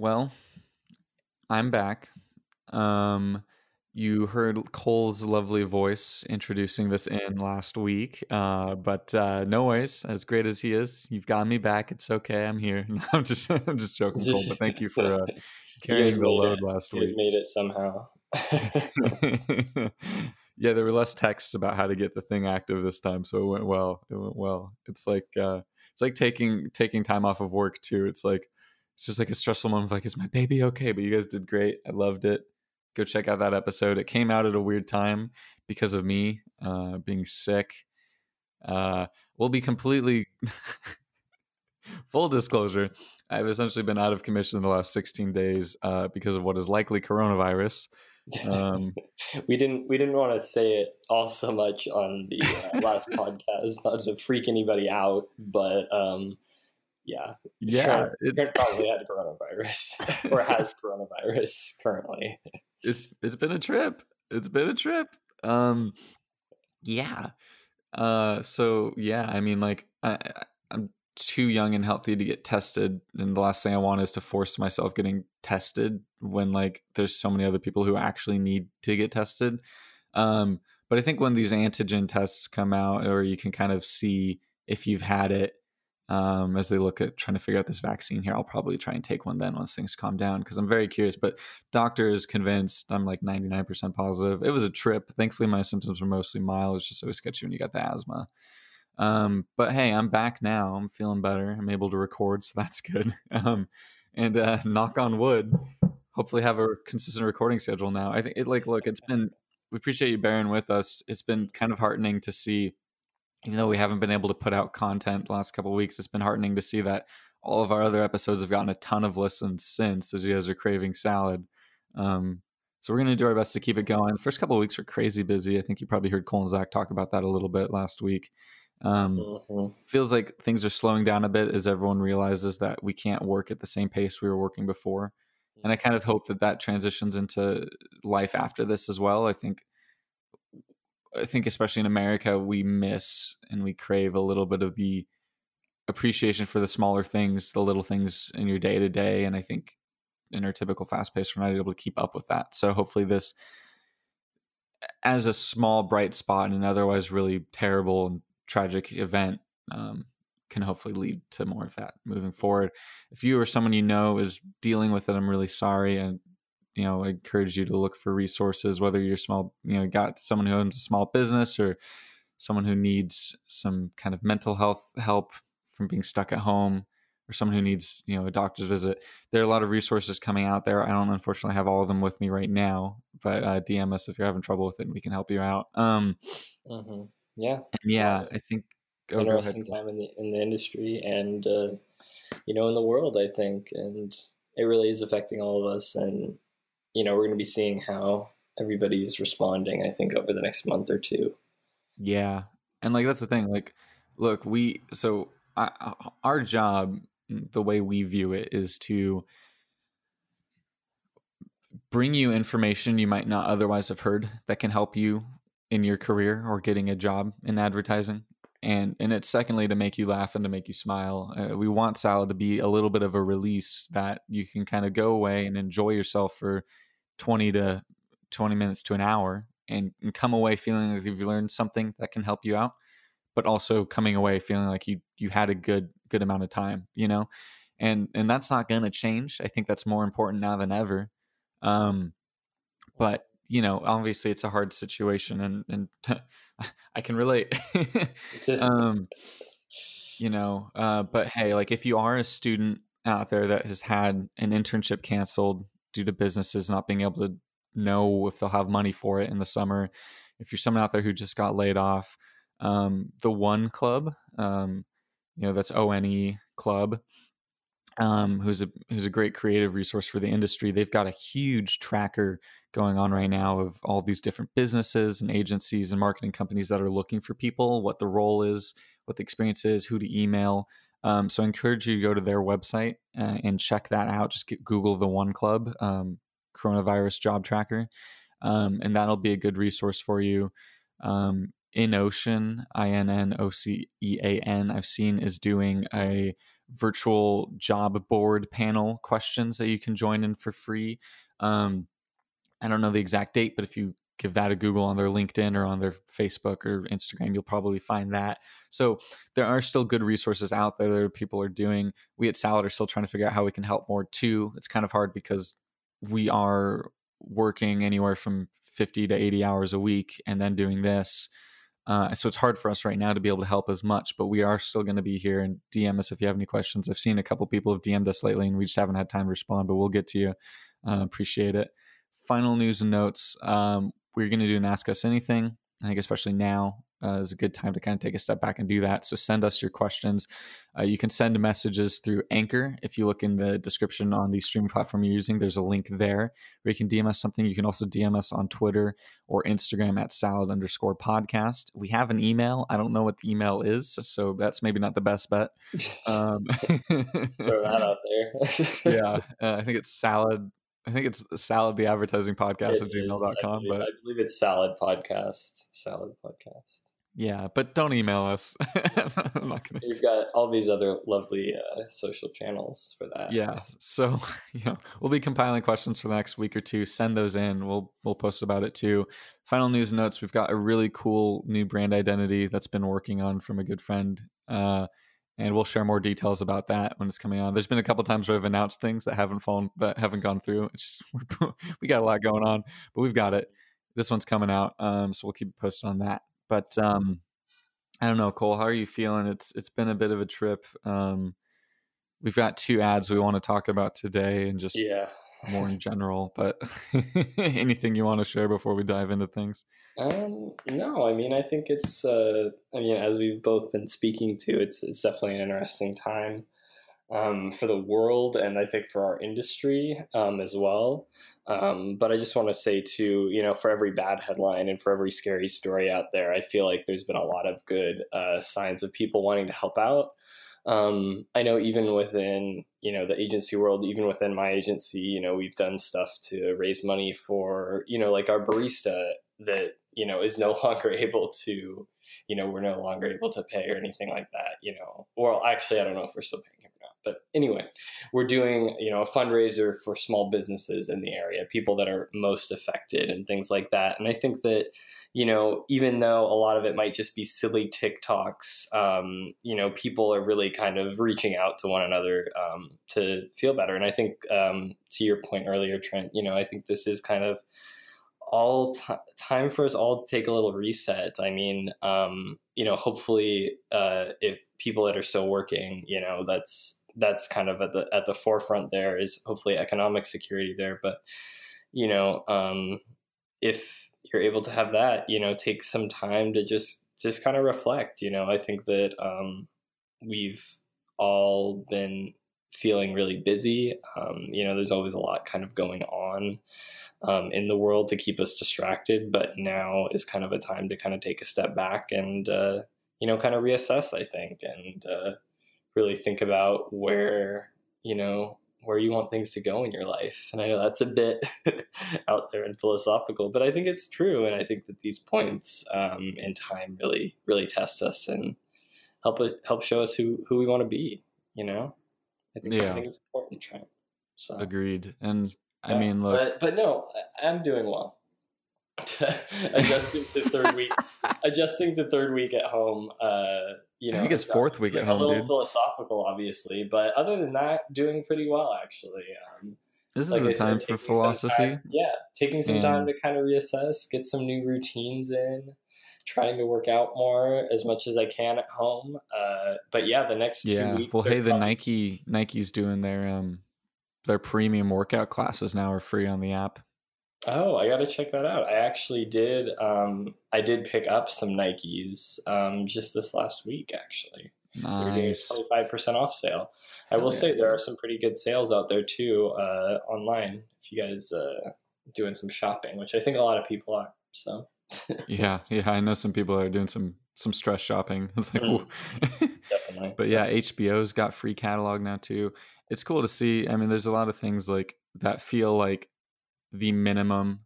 Well, I'm back. Um, you heard Cole's lovely voice introducing this in last week, uh, but uh, no worries. As great as he is, you've got me back. It's okay. I'm here. No, I'm just, I'm just joking, Cole. But thank you for uh, carrying the load it. last You week. made it somehow. yeah, there were less texts about how to get the thing active this time, so it went well. It went well. It's like uh, it's like taking taking time off of work too. It's like it's just like a stressful moment. Of like, is my baby okay? But you guys did great. I loved it. Go check out that episode. It came out at a weird time because of me uh, being sick. Uh, we'll be completely full disclosure. I've essentially been out of commission in the last 16 days uh, because of what is likely coronavirus. Um, we didn't we didn't want to say it all so much on the uh, last podcast, not to freak anybody out, but um, yeah, yeah, Trent, it, Trent probably had coronavirus or has coronavirus currently. it's it's been a trip. It's been a trip. Um, yeah. Uh, so yeah, I mean, like, I, I- I'm too young and healthy to get tested, and the last thing I want is to force myself getting tested when like there's so many other people who actually need to get tested. Um, but I think when these antigen tests come out, or you can kind of see if you've had it, um, as they look at trying to figure out this vaccine here, I'll probably try and take one then once things calm down because I'm very curious. But doctor is convinced I'm like 99% positive. It was a trip. Thankfully, my symptoms were mostly mild. It's just always sketchy when you got the asthma. Um, but hey, I'm back now. I'm feeling better. I'm able to record, so that's good. Um, and uh, knock on wood, hopefully have a consistent recording schedule now. I think it like look, it's been we appreciate you bearing with us. It's been kind of heartening to see, even though we haven't been able to put out content the last couple of weeks, it's been heartening to see that all of our other episodes have gotten a ton of listens since as you guys are craving salad. Um, so we're going to do our best to keep it going. The first couple of weeks were crazy busy. I think you probably heard Cole and Zach talk about that a little bit last week. Um, Mhm. feels like things are slowing down a bit as everyone realizes that we can't work at the same pace we were working before. And I kind of hope that that transitions into life after this as well. I think I think especially in America we miss and we crave a little bit of the appreciation for the smaller things, the little things in your day to day and I think in our typical fast pace we're not able to keep up with that. So hopefully this as a small bright spot in an otherwise really terrible and tragic event um, can hopefully lead to more of that moving forward. If you or someone you know is dealing with it, I'm really sorry, and you know, I encourage you to look for resources. Whether you're small, you know, got someone who owns a small business or someone who needs some kind of mental health help from being stuck at home, or someone who needs you know a doctor's visit. There are a lot of resources coming out there. I don't unfortunately have all of them with me right now, but uh, DM us if you're having trouble with it, and we can help you out. Um, Mhm. Yeah, yeah, I think. Oh, interesting time in the in the industry and uh, you know in the world. I think, and it really is affecting all of us. And you know, we're going to be seeing how everybody's responding. I think over the next month or two. Yeah, and like that's the thing. Like, look, we so I, our job, the way we view it, is to bring you information you might not otherwise have heard that can help you in your career or getting a job in advertising. And and it's secondly to make you laugh and to make you smile. Uh, we want salad to be a little bit of a release that you can kind of go away and enjoy yourself for twenty to twenty minutes to an hour, and, and come away feeling like you've learned something that can help you out, but also coming away feeling like you you had a good good amount of time. You know, and and that's not going to change. I think that's more important now than ever. Um, but you know, obviously, it's a hard situation, and and I can relate. um, you know, uh, but hey, like if you are a student out there that has had an internship canceled due to businesses not being able to know if they'll have money for it in the summer, if you're someone out there who just got laid off, um, the One Club, um, you know, that's O N E Club, um, who's a who's a great creative resource for the industry. They've got a huge tracker going on right now of all these different businesses and agencies and marketing companies that are looking for people, what the role is, what the experience is, who to email. Um, so I encourage you to go to their website uh, and check that out. Just get, Google the One Club um, coronavirus job tracker, um, and that'll be a good resource for you. Um, Innocean, I N N O C E A N, I've seen is doing a virtual job board panel questions that you can join in for free. Um, I don't know the exact date, but if you give that a Google on their LinkedIn or on their Facebook or Instagram, you'll probably find that. So there are still good resources out there that people are doing. We at Salad are still trying to figure out how we can help more too. It's kind of hard because we are working anywhere from 50 to 80 hours a week and then doing this. Uh, so it's hard for us right now to be able to help as much, but we are still going to be here and DM us if you have any questions. I've seen a couple people have DM'd us lately and we just haven't had time to respond, but we'll get to you. Uh, appreciate it. Final news and notes. Um, we're going to do an Ask Us Anything. I think, especially now, uh, is a good time to kind of take a step back and do that. So send us your questions. Uh, you can send messages through Anchor. If you look in the description on the streaming platform you're using, there's a link there where you can DM us something. You can also DM us on Twitter or Instagram at salad underscore podcast. We have an email. I don't know what the email is, so that's maybe not the best bet. Um, Throw that out there. yeah, uh, I think it's salad I think it's salad the advertising podcast at gmail.com. but I believe it's salad podcast. Salad podcast. Yeah, but don't email us. I'm not gonna We've got all these other lovely uh, social channels for that. Yeah. So, you know, we'll be compiling questions for the next week or two. Send those in. We'll we'll post about it too. Final news notes, we've got a really cool new brand identity that's been working on from a good friend. Uh, and we'll share more details about that when it's coming on. There's been a couple times where I've announced things that haven't fallen that haven't gone through. Just, we got a lot going on, but we've got it. This one's coming out, um, so we'll keep posted on that. But um, I don't know, Cole. How are you feeling? It's it's been a bit of a trip. Um, we've got two ads we want to talk about today, and just yeah, more in general. But anything you want to share before we dive into things? Um, no, I mean, I think it's. Uh, I mean, as we've both been speaking to, it's it's definitely an interesting time um, for the world, and I think for our industry um, as well. Um, but I just want to say too, you know, for every bad headline and for every scary story out there, I feel like there's been a lot of good uh, signs of people wanting to help out um, I know even within you know the agency world, even within my agency, you know we've done stuff to raise money for you know like our barista that you know is no longer able to you know we're no longer able to pay or anything like that you know. Well actually i don't know if we're still paying him or not but anyway we're doing you know a fundraiser for small businesses in the area people that are most affected and things like that. And i think that you know, even though a lot of it might just be silly TikToks, um, you know, people are really kind of reaching out to one another um, to feel better. And I think, um, to your point earlier, Trent, you know, I think this is kind of all t- time for us all to take a little reset. I mean, um, you know, hopefully, uh, if people that are still working, you know, that's that's kind of at the at the forefront. There is hopefully economic security there, but you know, um, if you're able to have that, you know, take some time to just just kind of reflect. You know, I think that um, we've all been feeling really busy. Um, you know, there's always a lot kind of going on um, in the world to keep us distracted, but now is kind of a time to kind of take a step back and uh, you know, kind of reassess. I think and uh, really think about where you know where you want things to go in your life. And I know that's a bit out there and philosophical, but I think it's true. And I think that these points um, in time really, really test us and help help show us who who we want to be. You know, I think yeah. I think it's important, Trent. So agreed. And I yeah, mean, look, but, but no, I'm doing well. adjusting to third week, adjusting to third week at home. Uh, you know, I think it's fourth week at home. A little dude. philosophical, obviously, but other than that, doing pretty well actually. Um, this is like the I time said, for philosophy. Time, yeah, taking some and... time to kind of reassess, get some new routines in, trying to work out more as much as I can at home. Uh, but yeah, the next yeah. Weeks, well, hey, the Nike Nike's doing their um their premium workout classes now are free on the app. Oh, I got to check that out. I actually did. Um, I did pick up some Nikes um, just this last week. Actually, nice. Twenty five percent off sale. I will say there are some pretty good sales out there too uh, online. If you guys uh, doing some shopping, which I think a lot of people are. So. yeah, yeah, I know some people are doing some some stress shopping. It's like, mm. definitely. but yeah, HBO's got free catalog now too. It's cool to see. I mean, there's a lot of things like that feel like the minimum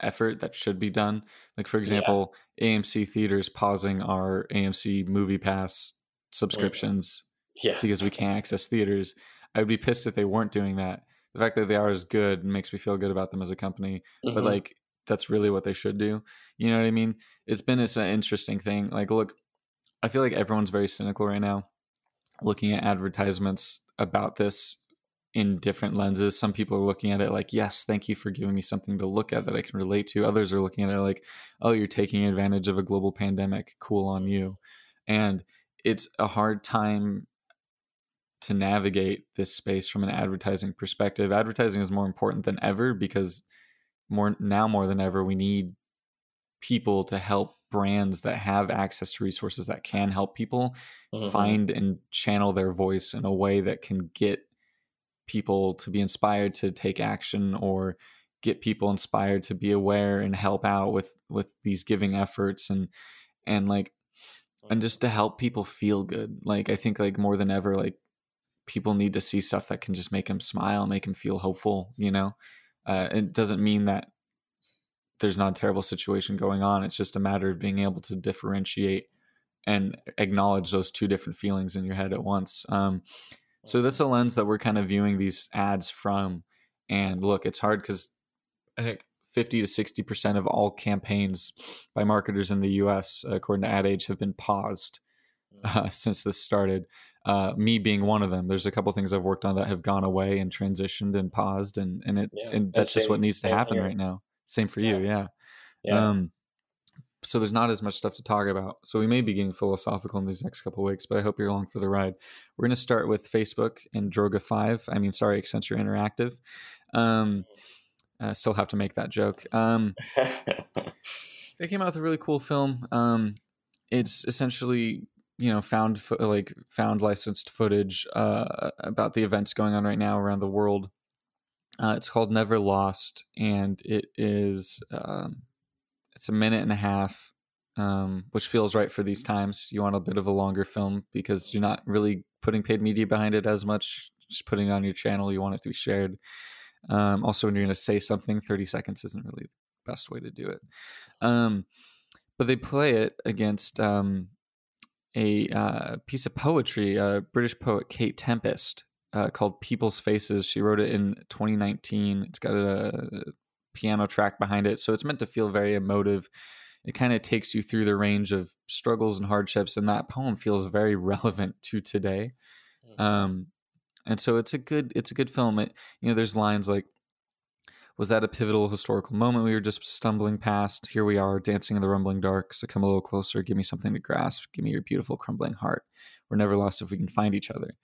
effort that should be done. Like for example, yeah. AMC theaters pausing our AMC Movie Pass subscriptions yeah. because we can't access theaters. I would be pissed if they weren't doing that. The fact that they are is good makes me feel good about them as a company. Mm-hmm. But like that's really what they should do. You know what I mean? It's been it's an interesting thing. Like look, I feel like everyone's very cynical right now looking at advertisements about this in different lenses. Some people are looking at it like, yes, thank you for giving me something to look at that I can relate to. Others are looking at it like, oh, you're taking advantage of a global pandemic. Cool on you. And it's a hard time to navigate this space from an advertising perspective. Advertising is more important than ever because more now more than ever we need people to help brands that have access to resources that can help people mm-hmm. find and channel their voice in a way that can get people to be inspired to take action or get people inspired to be aware and help out with with these giving efforts and and like and just to help people feel good. Like i think like more than ever like people need to see stuff that can just make them smile make them feel hopeful you know? Uh, it doesn't mean that there's not a terrible situation going on. It's just a matter of being able to differentiate and acknowledge those two different feelings in your head at once. Um, so that's a lens that we're kind of viewing these ads from. And look, it's hard because I think 50 to 60% of all campaigns by marketers in the US, according to Ad Age, have been paused mm. uh, since this started. Uh, me being one of them. There's a couple things I've worked on that have gone away and transitioned and paused, and and it yeah. and that's just what needs to happen here. right now. Same for you, yeah. yeah. Um, so there's not as much stuff to talk about. So we may be getting philosophical in these next couple weeks, but I hope you're along for the ride. We're going to start with Facebook and Droga Five. I mean, sorry, Accenture Interactive. Um, I still have to make that joke. Um, they came out with a really cool film. Um, it's essentially you know found fo- like found licensed footage uh, about the events going on right now around the world. Uh, it's called Never Lost, and it is um, it's a minute and a half, um, which feels right for these times. You want a bit of a longer film because you're not really putting paid media behind it as much. Just putting it on your channel, you want it to be shared. Um, also, when you're going to say something, 30 seconds isn't really the best way to do it. Um, but they play it against um, a uh, piece of poetry, a British poet, Kate Tempest, uh, called People's Faces. She wrote it in 2019. It's got a piano track behind it. So it's meant to feel very emotive. It kind of takes you through the range of struggles and hardships, and that poem feels very relevant to today. Mm-hmm. Um, and so it's a good it's a good film. It, you know, there's lines like, "Was that a pivotal historical moment we were just stumbling past? Here we are, dancing in the rumbling dark. So come a little closer, give me something to grasp, give me your beautiful crumbling heart. We're never lost if we can find each other."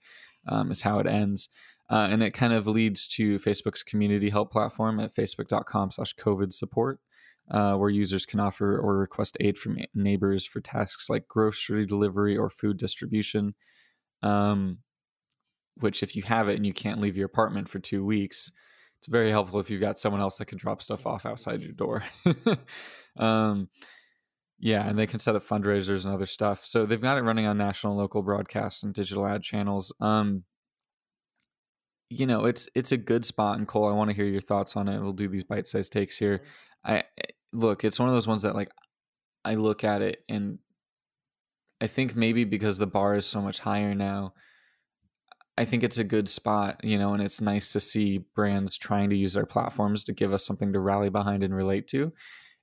Um, is how it ends. Uh, and it kind of leads to Facebook's community help platform at facebook.com slash COVID support, uh, where users can offer or request aid from neighbors for tasks like grocery delivery or food distribution. Um, which, if you have it and you can't leave your apartment for two weeks, it's very helpful if you've got someone else that can drop stuff off outside your door. um, yeah, and they can set up fundraisers and other stuff. So they've got it running on national and local broadcasts and digital ad channels. Um, you know, it's it's a good spot. And Cole, I want to hear your thoughts on it. We'll do these bite sized takes here. Mm-hmm. I look, it's one of those ones that like I look at it and I think maybe because the bar is so much higher now, I think it's a good spot, you know, and it's nice to see brands trying to use their platforms to give us something to rally behind and relate to.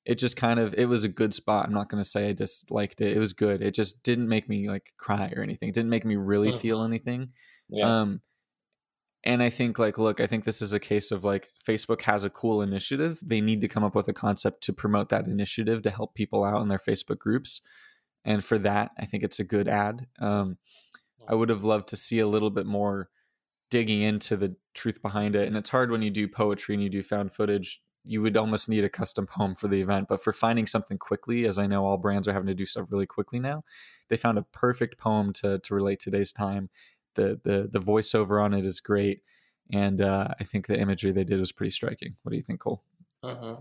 It just kind of it was a good spot. I'm not going to say I just liked it. It was good. It just didn't make me like cry or anything. It didn't make me really mm-hmm. feel anything. Yeah. Um and I think like look, I think this is a case of like Facebook has a cool initiative. They need to come up with a concept to promote that initiative to help people out in their Facebook groups. And for that, I think it's a good ad. Um, I would have loved to see a little bit more digging into the truth behind it. And it's hard when you do poetry and you do found footage. You would almost need a custom poem for the event. But for finding something quickly, as I know all brands are having to do stuff really quickly now, they found a perfect poem to to relate today's time the the the voiceover on it is great, and uh, I think the imagery they did was pretty striking. What do you think, Cole? Uh-huh.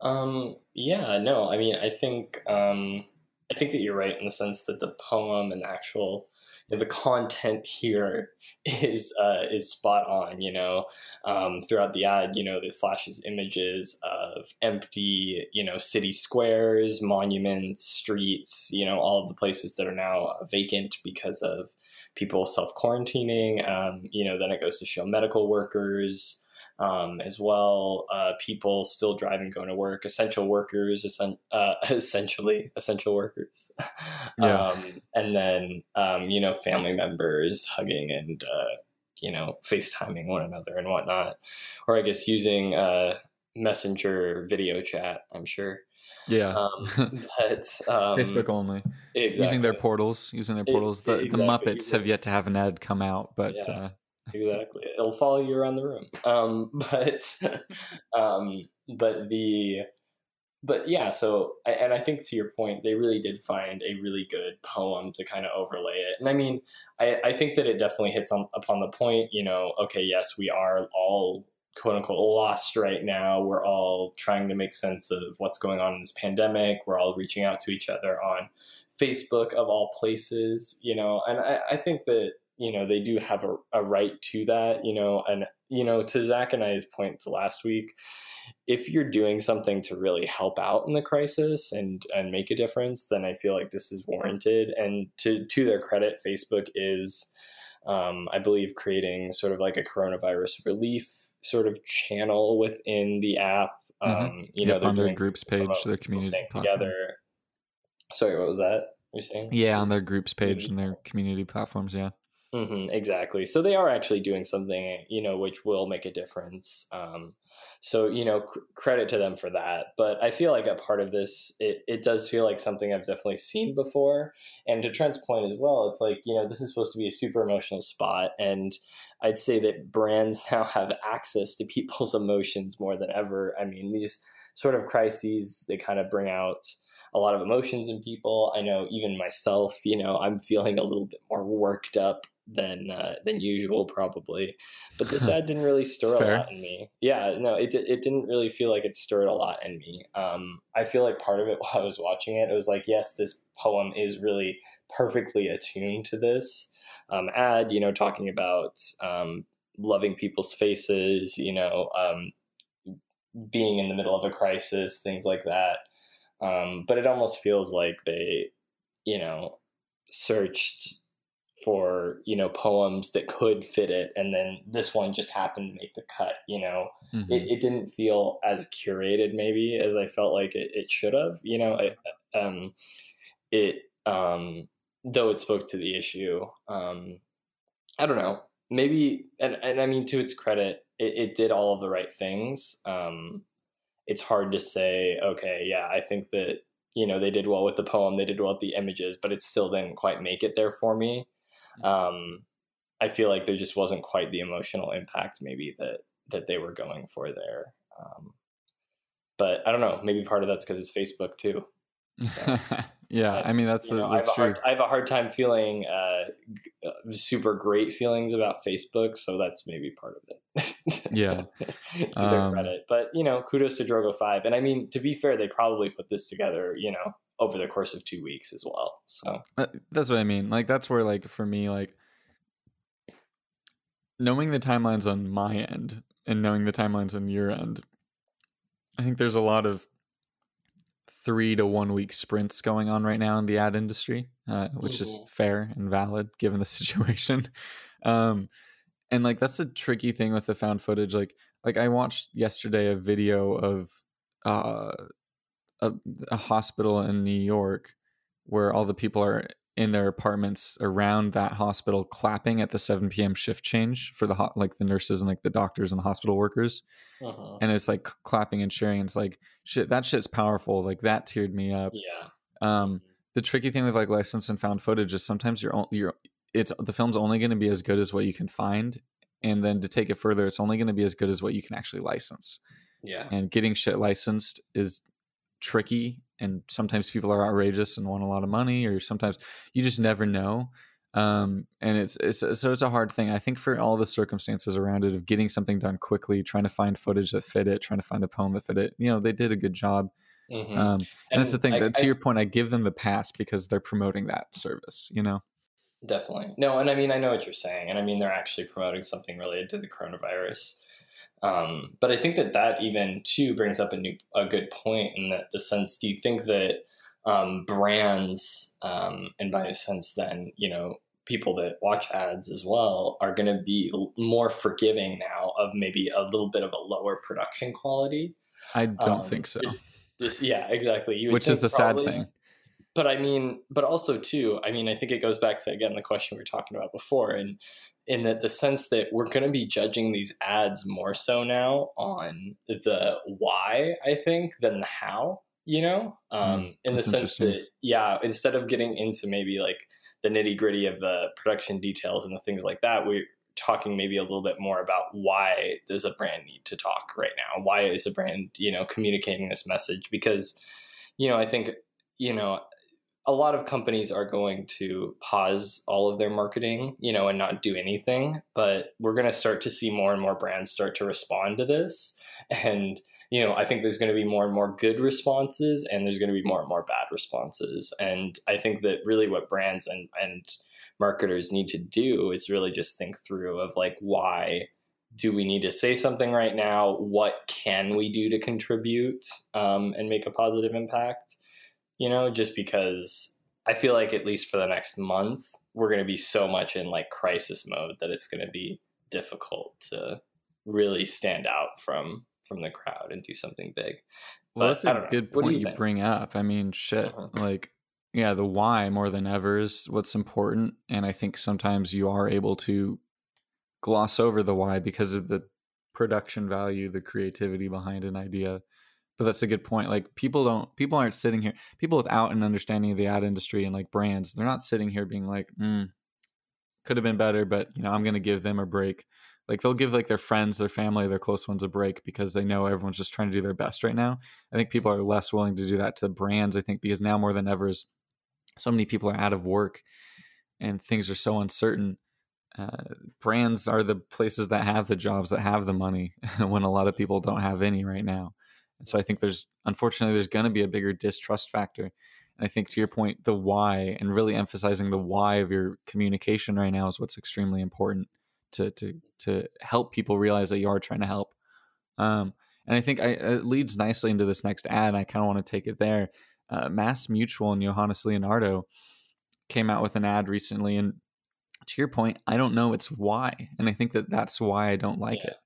Um, yeah, no, I mean, I think um, I think that you're right in the sense that the poem and the actual the content here is uh, is spot on. You know, um, throughout the ad, you know, it flashes images of empty, you know, city squares, monuments, streets. You know, all of the places that are now vacant because of people self quarantining. Um, you know, then it goes to show medical workers um, as well. Uh, people still driving, going to work, essential workers, essen- uh, essentially essential workers. Yeah. um, and then, um, you know, family members hugging and, uh, you know, FaceTiming one another and whatnot. Or I guess using uh, Messenger video chat, I'm sure. Yeah. Um, but um, Facebook only. exactly. Using their portals, using their portals. The, exactly. the Muppets have yet to have an ad come out, but Yeah. uh, exactly it'll follow you around the room um but um but the but yeah so and i think to your point they really did find a really good poem to kind of overlay it and i mean i i think that it definitely hits on upon the point you know okay yes we are all quote unquote lost right now. We're all trying to make sense of what's going on in this pandemic. We're all reaching out to each other on facebook of all places you know? And i, I think that you know they do have a, a right to that you know? And you know to zach and i's points last week if you're doing something to really help out in the crisis and and make a difference then i feel like this is warranted. And to to their credit facebook is um, i believe creating sort of like a coronavirus relief sort of channel within the app um, Mhm. you know yep, they're on their groups page, their community together sorry what was that you're saying Yeah, on their groups page Mhm. and their community platforms. Yeah. Hmm exactly. So they are actually doing something, you know, which will make a difference. Um, so you know, c- credit to them for that. But I feel like a part of this, it it does feel like something I've definitely seen before. And to Trent's point as well, it's like you know, this is supposed to be a super emotional spot, and I'd say that brands now have access to people's emotions more than ever. I mean, these sort of crises they kind of bring out a lot of emotions in people. I know even myself, you know, I'm feeling a little bit more worked up than uh, than usual probably. But this ad didn't really stir a fair. lot in me. Yeah, no, it it didn't really feel like it stirred a lot in me. Um, I feel like part of it while I was watching it, it was like, yes, this poem is really perfectly attuned to this um, ad. You know, talking about um, loving people's faces. You know, um, being in the middle of a crisis, things like that. Um, but it almost feels like they, you know, searched for you know poems that could fit it, and then this one just happened to make the cut. You know, Mhm. it, it didn't feel as curated maybe as I felt like it, it should have. You know, it, um, it um, though it spoke to the issue. Um, I don't know. Maybe, and, and I mean, to its credit, it, it did all of the right things. Um, it's hard to say, okay, yeah, I think that, you know, they did well with the poem, they did well with the images, but it still didn't quite make it there for me. Um, I feel like there just wasn't quite the emotional impact maybe that, that they were going for there. Um, but I don't know, maybe part of that's because it's Facebook too. yeah, I mean that's know, that's a true. hard, I have a hard time feeling uh, uh, super great feelings about Facebook, so that's maybe part of it. Yeah. to their Um, credit, but you know, kudos to Droga Five, and I mean, to be fair, they probably put this together, you know, over the course of two weeks as well. So Uh, That's what I mean. Like that's where like for me like knowing the timelines on my end and knowing the timelines on your end, I think there's a lot of three to one week sprints going on right now in the ad industry, uh, which is Mhm. fair and valid given the situation. Um, and like that's a tricky thing with the found footage. Like like I watched yesterday a video of uh, a, a hospital in New York where all the people are in their apartments around that hospital clapping at the 7 p.m. shift change for the hot like the nurses and like the doctors and the hospital workers. Uh-huh. and it's like clapping and cheering. It's like shit that shit's powerful. Like that teared me up. Yeah, um the tricky thing with like licensed and found footage is sometimes you're you're it's the film's only going to be as good as what you can find. And then to take it further it's only going to be as good as what you can actually license. Yeah, and getting shit licensed is tricky and sometimes people are outrageous and want a lot of money or sometimes you just never know um and it's it's so it's a hard thing i think for all the circumstances around it of getting something done quickly trying to find footage that fit it trying to find a poem that fit it you know they did a good job Mhm. um and, that's the thing I- that to I- your point i give them the pass because they're promoting that service you know Definitely. No, and I mean, I know what you're saying. And I mean, they're actually promoting something related to the coronavirus. Um, but I think that that even too brings up a new, a good point in that the sense, do you think that um, brands, um, and by a sense, then, you know, people that watch ads as well are going to be more forgiving now of maybe a little bit of a lower production quality? I don't um, think so. Just, just, yeah, exactly. Which is the probably, sad thing but I mean, but also too, I mean, I think it goes back to again the question we were talking about before, and in that the sense that we're going to be judging these ads more so now on the why, I think, than the how. You know, um, mm, in the sense that yeah, instead of getting into maybe like the nitty gritty of the production details and the things like that, we're talking maybe a little bit more about why does a brand need to talk right now? Why is a brand you know communicating this message? Because you know, I think you know a lot of companies are going to pause all of their marketing, you know, and not do anything. But we're going to start to see more and more brands start to respond to this. And, you know, I think there's going to be more and more good responses and there's going to be more and more bad responses. And I think that really what brands and, and marketers need to do is really just think through of like, why do we need to say something right now? What can we do to contribute um, and make a positive impact? You know, just because I feel like at least for the next month, we're going to be so much in like crisis mode that it's going to be difficult to really stand out from from the crowd and do something big. Well, but, that's a good point you, you bring up. I mean, shit, uh-huh. like yeah, the why more than ever is what's important, and I think sometimes you are able to gloss over the why because of the production value, the creativity behind an idea but that's a good point like people don't people aren't sitting here people without an understanding of the ad industry and like brands they're not sitting here being like mm, could have been better but you know i'm gonna give them a break. Like they'll give like their friends their family their close ones a break because they know everyone's just trying to do their best right now. I think people are less willing to do that to brands i think because now more than ever is so many people are out of work and things are so uncertain. Uh, brands are the places that have the jobs that have the money when a lot of people don't have any right now and so I think there's unfortunately there's going to be a bigger distrust factor. And I think to your point, the why and really emphasizing the why of your communication right now is what's extremely important to to to help people realize that you are trying to help. Um, and I think I, it leads nicely into this next ad. I kind of want to take it there. Uh, Mass Mutual and Johannes Leonardo came out with an ad recently, and to your point, I don't know its why, and I think that that's why I don't like yeah. it.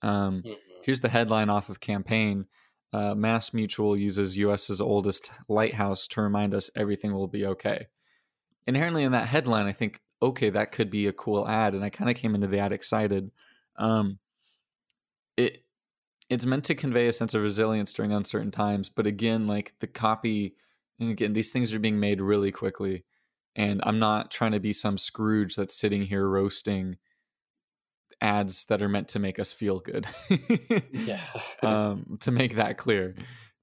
Um, mm-hmm. Here's the headline off of campaign. Uh, Mass Mutual uses US's oldest lighthouse to remind us everything will be okay. Inherently in that headline, I think, okay, that could be a cool ad, and I kind of came into the ad excited. Um, it it's meant to convey a sense of resilience during uncertain times, but again, like the copy, and again, these things are being made really quickly, and I'm not trying to be some Scrooge that's sitting here roasting ads that are meant to make us feel good. yeah. um, to make that clear.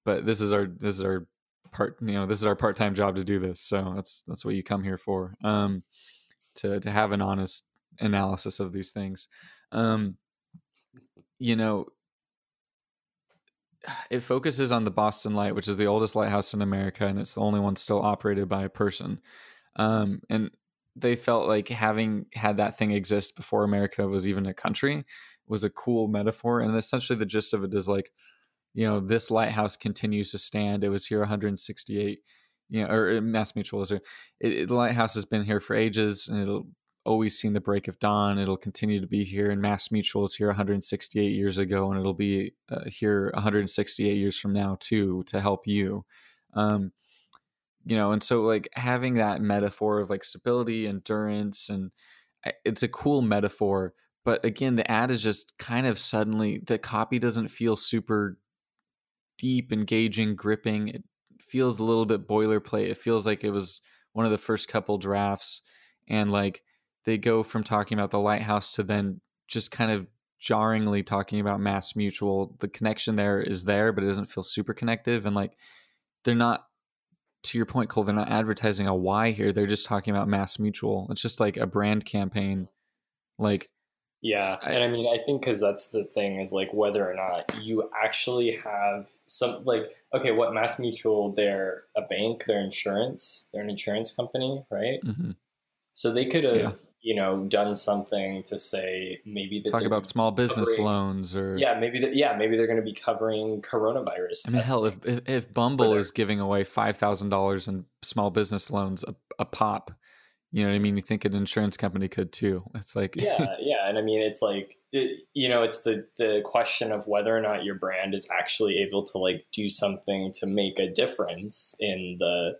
But this is our this is our part you know, this is our part-time job to do this. So that's that's what you come here for. Um to to have an honest analysis of these things. Um you know, it focuses on the Boston Light, which is the oldest lighthouse in America, and it's the only one still operated by a person. Um, and they felt like having had that thing exist before America was even a country was a cool metaphor. And essentially, the gist of it is like, you know, this lighthouse continues to stand. It was here 168, you know, or uh, Mass Mutual is here. It, it, the lighthouse has been here for ages, and it'll always seen the break of dawn. It'll continue to be here. And Mass Mutual is here 168 years ago, and it'll be uh, here 168 years from now too to help you. Um, you know and so like having that metaphor of like stability endurance and eh, it's a cool metaphor but again the ad is just kind of suddenly the copy doesn't feel super deep engaging gripping it feels a little bit boilerplate it feels like it was one of the first couple drafts and like they go from talking about the lighthouse to then just kind of jarringly talking about mass mutual the connection there is there but it doesn't feel super connective and like they're not to your point, Cole, they're not advertising a why here. They're just talking about Mass Mutual. It's just like a brand campaign. Like, yeah. I, and I mean, I think because that's the thing is like whether or not you actually have some, like, okay, what Mass Mutual, they're a bank, they're insurance, they're an insurance company, right? Mm-hmm. So they could have, yeah. You know, done something to say maybe talk about small business covering, loans or yeah, maybe that yeah, maybe they're going to be covering coronavirus. I mean, hell, if if, if Bumble is giving away five thousand dollars in small business loans a, a pop, you know what I mean? You think an insurance company could too. It's like yeah, yeah, and I mean, it's like it, you know, it's the the question of whether or not your brand is actually able to like do something to make a difference in the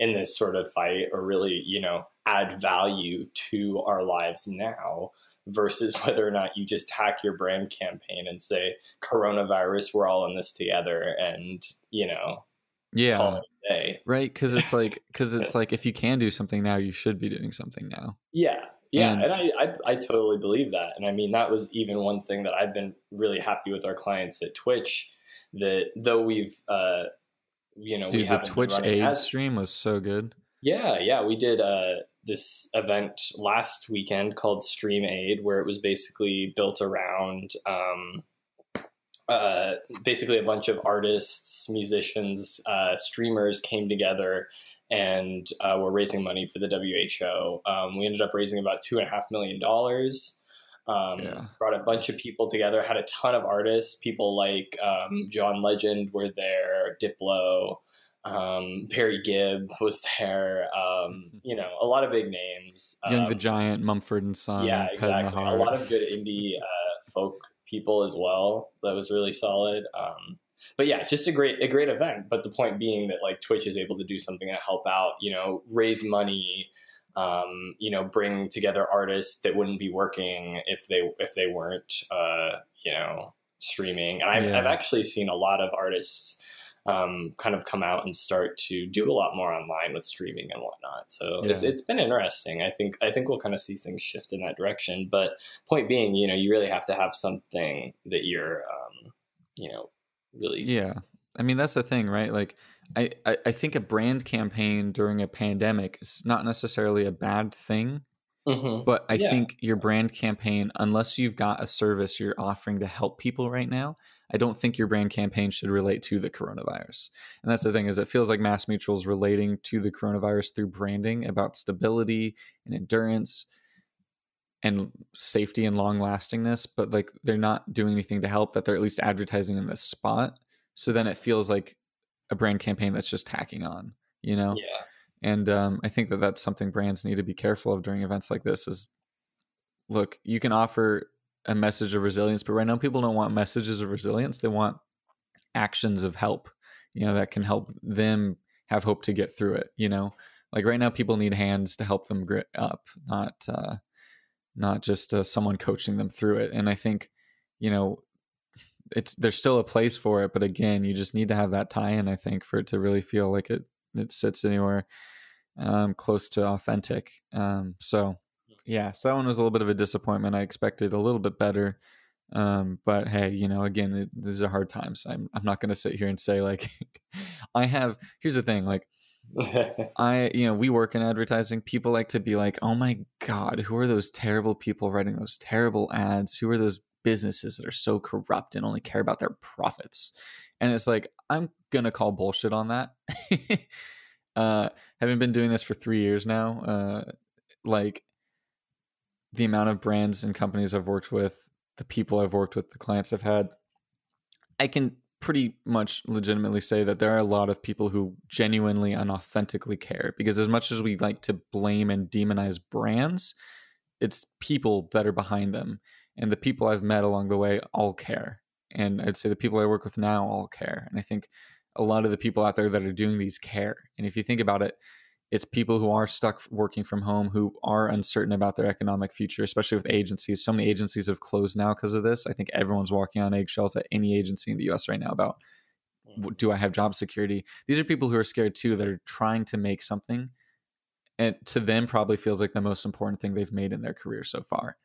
in this sort of fight, or really, you know, add value to our lives now versus whether or not you just hack your brand campaign and say coronavirus we're all in this together and you know yeah. right? Because it's like because it's like if you can do something now you should be doing something now. Yeah. Yeah and, and I, I, I totally believe that and i mean that was even one thing that i've been really happy with our clients at twitch that though we've uh you know dude, the twitch aid as, stream was so good yeah yeah we did uh this event last weekend called stream aid where it was basically built around um uh, basically a bunch of artists, musicians, uh, streamers came together and uh, were raising money for the WHO. Um, we ended up raising about two and a half million dollars. Um, yeah. Brought a bunch of people together. Had a ton of artists. People like um, John Legend were there. Diplo, um, Barry Gibb was there. Um, you know, a lot of big names. Young the um, Giant, Mumford and Son. Yeah, exactly. A lot of good indie uh, folk people as well. That was really solid. Um, but yeah, just a great a great event. But the point being that like Twitch is able to do something to help out, you know, raise money, um, you know, bring together artists that wouldn't be working if they if they weren't, uh, you know, streaming. And I've yeah. I've actually seen a lot of artists um, kind of come out and start to do a lot more online with streaming and whatnot. So yeah. it's it's been interesting. I think I think we'll kind of see things shift in that direction. But point being, you know, you really have to have something that you're, um, you know, really. Yeah, I mean that's the thing, right? Like. I, I, think a brand campaign during a pandemic is not necessarily a bad thing. Mm-hmm. But I yeah. think your brand campaign, unless you've got a service you're offering to help people right now, I don't think your brand campaign should relate to the coronavirus. And that's the thing is it feels like Mass Mutual is relating to the coronavirus through branding about stability and endurance and safety and long lastingness, but like they're not doing anything to help that they're at least advertising in this spot. So then it feels like a brand campaign that's just tacking on, you know? Yeah. And um, I think that that's something brands need to be careful of during events like this is look, you can offer a message of resilience but right now people don't want messages of resilience they want actions of help you know that can help them have hope to get through it you know like right now people need hands to help them grit up not uh not just uh, someone coaching them through it and i think you know it's there's still a place for it but again you just need to have that tie in i think for it to really feel like it it sits anywhere um, close to authentic um, so yeah, so that one was a little bit of a disappointment. I expected a little bit better. Um, but hey, you know, again, it, these are hard times. I'm I'm not going to sit here and say like I have. Here's the thing, like I, you know, we work in advertising. People like to be like, "Oh my god, who are those terrible people writing those terrible ads? Who are those businesses that are so corrupt and only care about their profits?" And it's like, I'm gonna call bullshit on that. uh, having been doing this for three years now, uh, like the amount of brands and companies I've worked with, the people I've worked with, the clients I've had, I can pretty much legitimately say that there are a lot of people who genuinely and authentically care because as much as we like to blame and demonize brands, it's people that are behind them. And the people I've met along the way all care. And I'd say the people I work with now all care. And I think a lot of the people out there that are doing these care. And if you think about it, it's people who are stuck working from home who are uncertain about their economic future especially with agencies so many agencies have closed now because of this i think everyone's walking on eggshells at any agency in the us right now about mm. do i have job security these are people who are scared too that are trying to make something and to them probably feels like the most important thing they've made in their career so far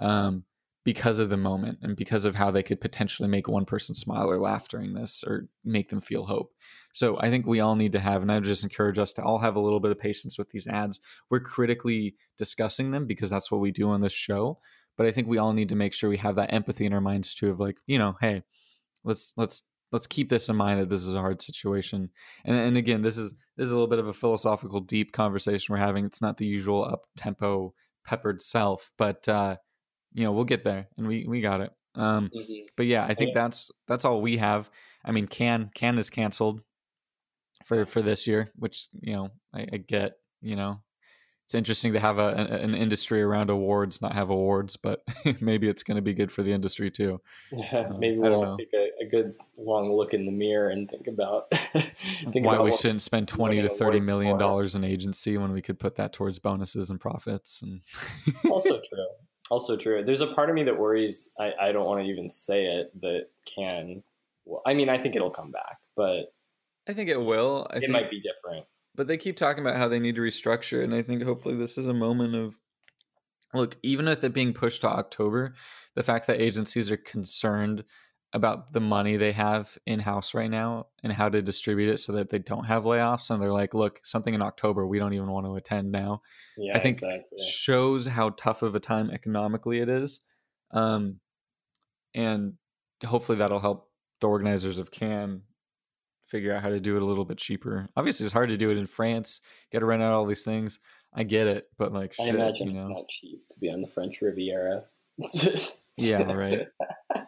um, because of the moment and because of how they could potentially make one person smile or laugh during this or make them feel hope. So I think we all need to have, and I just encourage us to all have a little bit of patience with these ads. We're critically discussing them because that's what we do on this show. But I think we all need to make sure we have that empathy in our minds too of like, you know, hey, let's let's let's keep this in mind that this is a hard situation. And and again, this is this is a little bit of a philosophical, deep conversation we're having. It's not the usual up tempo peppered self, but uh, you know we'll get there, and we we got it. Um, mm-hmm. But yeah, I think yeah. that's that's all we have. I mean, Cannes Cannes is canceled for for this year, which you know I, I get. You know, it's interesting to have a, an industry around awards not have awards, but maybe it's going to be good for the industry too. Yeah, um, maybe we'll take a, a, good long look in the mirror and think about think why about we shouldn't spend twenty to thirty million dollars in agency when we could put that towards bonuses and profits. And also true, also true. There's a part of me that worries. I, I don't want to even say it that can. Well, I mean, I think it'll come back, but I think it will. I it think, might be different but they keep talking about how they need to restructure and i think hopefully this is a moment of look even with it being pushed to october the fact that agencies are concerned about the money they have in house right now and how to distribute it so that they don't have layoffs and they're like look something in october we don't even want to attend now yeah, i think exactly. shows how tough of a time economically it is um, and hopefully that'll help the organizers of Cannes figure out how to do it a little bit cheaper. Obviously, it's hard to do it in France. Got to rent out all these things. I get it, but like, I imagine you know. it's not cheap to be on the French Riviera. yeah, right.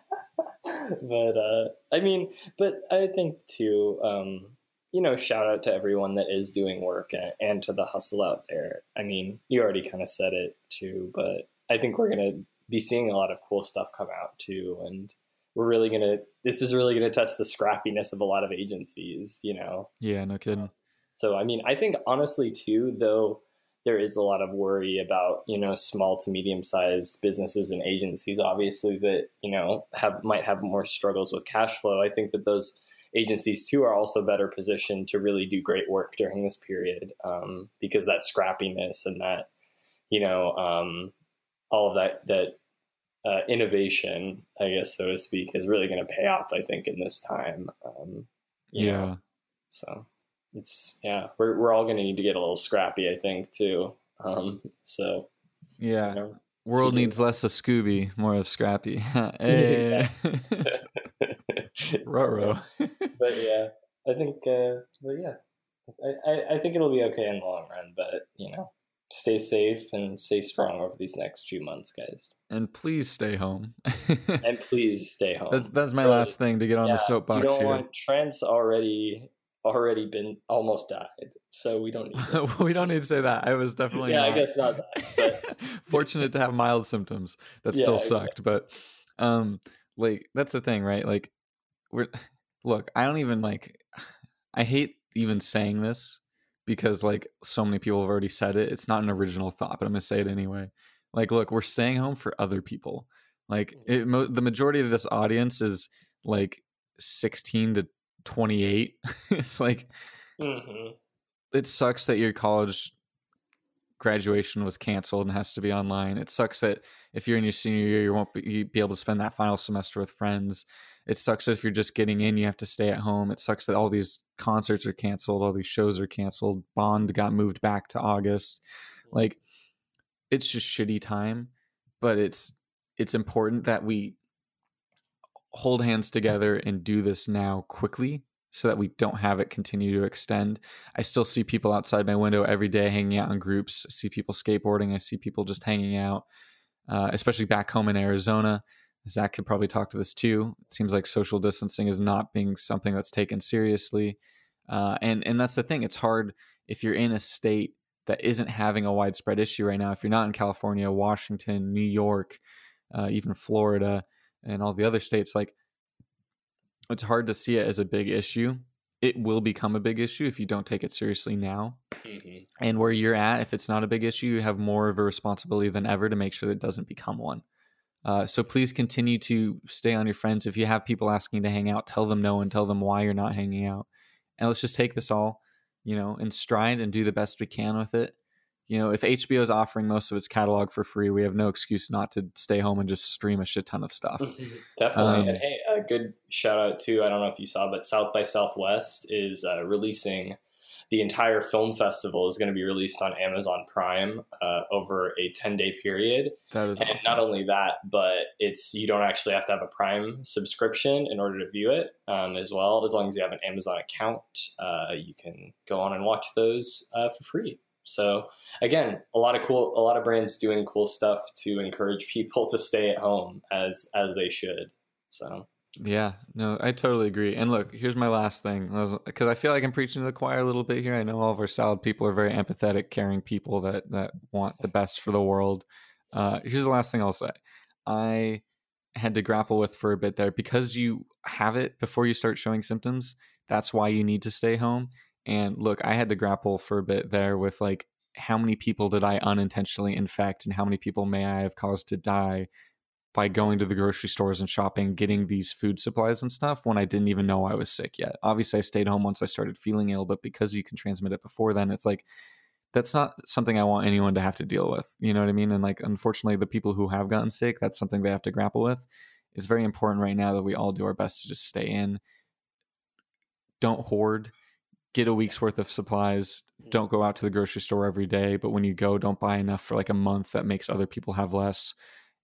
but uh, I mean, but I think too, um, you know, shout out to everyone that is doing work and, and to the hustle out there. I mean, you already kind of said it too, but I think we're gonna be seeing a lot of cool stuff come out too, and we're really gonna this is really gonna test the scrappiness of a lot of agencies you know yeah no kidding so i mean i think honestly too though there is a lot of worry about you know small to medium sized businesses and agencies obviously that you know have might have more struggles with cash flow i think that those agencies too are also better positioned to really do great work during this period um, because that scrappiness and that you know um, all of that that uh, innovation, I guess, so to speak, is really going to pay off. I think in this time. Um, yeah. Know? So it's yeah, we're we're all going to need to get a little scrappy. I think too. Um, so yeah. You know, World needs less of Scooby, more of Scrappy. hey. Roro. but yeah, I think, uh, but yeah, I, I, I think it'll be okay in the long run. But you know, stay safe and stay strong over these next few months, guys. And please stay home. and please stay home. That's that's my really, last thing to get on yeah, the soapbox you don't here. Want, Trent's already already been almost died, so we don't need. we don't need to say that. I was definitely yeah, not. I guess not that. Fortunate to have mild symptoms. That yeah, still sucked, exactly. but um, like that's the thing, right? Like we're look. I don't even like. I hate even saying this because like so many people have already said it. It's not an original thought, but I'm gonna say it anyway. Like, look, we're staying home for other people. Like, mm. it, mo- the majority of this audience is like 16 to 28. it's like, mm-hmm. it sucks that your college graduation was canceled and has to be online. It sucks that if you're in your senior year, you won't be, be able to spend that final semester with friends. It sucks that if you're just getting in, you have to stay at home. It sucks that all these concerts are canceled, all these shows are canceled. Bond got moved back to August. Mm-hmm. Like it's just shitty time, but it's it's important that we hold hands together and do this now quickly so that we don't have it continue to extend. I still see people outside my window every day hanging out in groups. I see people skateboarding. I see people just hanging out, uh, especially back home in Arizona. Zach could probably talk to this too. It seems like social distancing is not being something that's taken seriously, uh, and and that's the thing. It's hard if you're in a state that isn't having a widespread issue right now. If you're not in California, Washington, New York, uh, even Florida, and all the other states, like it's hard to see it as a big issue. It will become a big issue if you don't take it seriously now. Mm-hmm. And where you're at, if it's not a big issue, you have more of a responsibility than ever to make sure that it doesn't become one. Uh, so please continue to stay on your friends. If you have people asking to hang out, tell them no and tell them why you're not hanging out. And let's just take this all, you know, in stride and do the best we can with it. You know, if HBO is offering most of its catalog for free, we have no excuse not to stay home and just stream a shit ton of stuff. Definitely. Um, and hey, a good shout out too. I don't know if you saw, but South by Southwest is uh, releasing the entire film festival is going to be released on Amazon Prime uh, over a 10 day period. That is and awesome. not only that, but it's you don't actually have to have a Prime subscription in order to view it um, as well. As long as you have an Amazon account, uh, you can go on and watch those uh, for free. So again, a lot of cool, a lot of brands doing cool stuff to encourage people to stay at home as as they should. So Yeah, no, I totally agree. And look, here's my last thing because I feel like I'm preaching to the choir a little bit here. I know all of our salad people are very empathetic, caring people that that want the best for the world. Uh, here's the last thing I'll say. I had to grapple with for a bit there because you have it before you start showing symptoms. That's why you need to stay home. And look, I had to grapple for a bit there with like how many people did I unintentionally infect and how many people may I have caused to die by going to the grocery stores and shopping, getting these food supplies and stuff when I didn't even know I was sick yet. Obviously, I stayed home once I started feeling ill, but because you can transmit it before then, it's like that's not something I want anyone to have to deal with. You know what I mean? And like, unfortunately, the people who have gotten sick, that's something they have to grapple with. It's very important right now that we all do our best to just stay in. Don't hoard. Get a week's worth of supplies. Don't go out to the grocery store every day. But when you go, don't buy enough for like a month that makes other people have less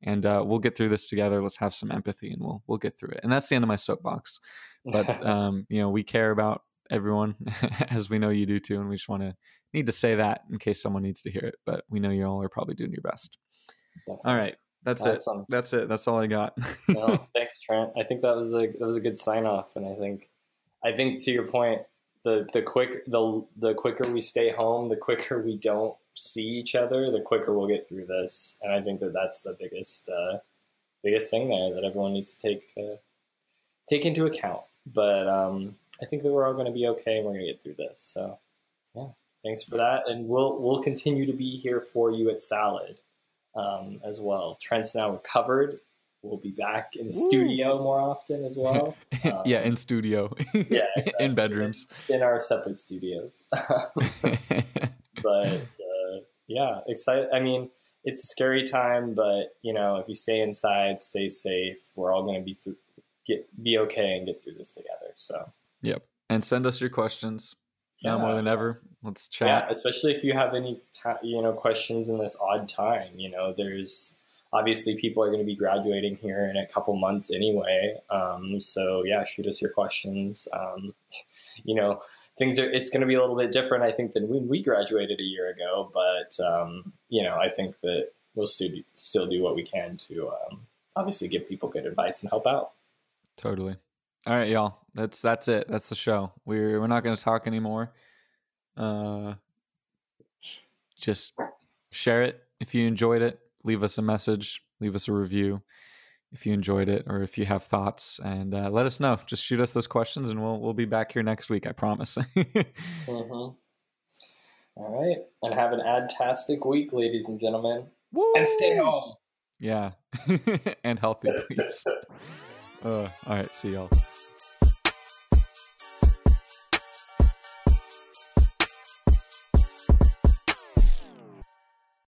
and uh, we'll get through this together. Let's have some empathy, and we'll we'll get through it. And that's the end of my soapbox. But um, you know, we care about everyone, as we know you do too, and we just want to need to say that in case someone needs to hear it. But we know you all are probably doing your best. Definitely. All right, that's awesome. it. That's it. That's all I got. well, thanks, Trent. I think that was a that was a good sign off, and I think I think to your point, the the quick the the quicker we stay home, the quicker we don't see each other, the quicker we'll get through this. And I think that that's the biggest uh, biggest thing there that everyone needs to take uh, take into account. But um, I think that we're all going to be okay, and we're going to get through this. So yeah, thanks for that, and we'll we'll continue to be here for you at Salad um, as well. Trent's now recovered. We'll be back in the Ooh. studio more often as well. Um, yeah, in studio. yeah, exactly. in bedrooms, in, in, our separate studios. but uh, yeah, excited. I mean, it's a scary time, but you know, if you stay inside, stay safe. We're all going to be through, get be okay and get through this together. So. Yep, and send us your questions. Yeah. Now more than ever, let's chat. Yeah, especially if you have any, you know, questions in this odd time. You know, there's obviously people are going to be graduating here in a couple months anyway. Um, so yeah, shoot us your questions. Um, you know, things are it's going to be a little bit different, I think, than when we graduated a year ago. But um, you know, I think that we'll still do, still do what we can to um, obviously give people good advice and help out. Totally. All right, y'all. That's that's it. That's the show. We're we're not going to talk anymore. Uh, just share it if you enjoyed it leave us a message, leave us a review if you enjoyed it or if you have thoughts, and uh, let us know. Just shoot us those questions, and we'll we'll be back here next week. I promise. mm-hmm. All right, and have an adtastic week, ladies and gentlemen, Woo! and stay home. Yeah, and healthy, please. uh, all right, see y'all.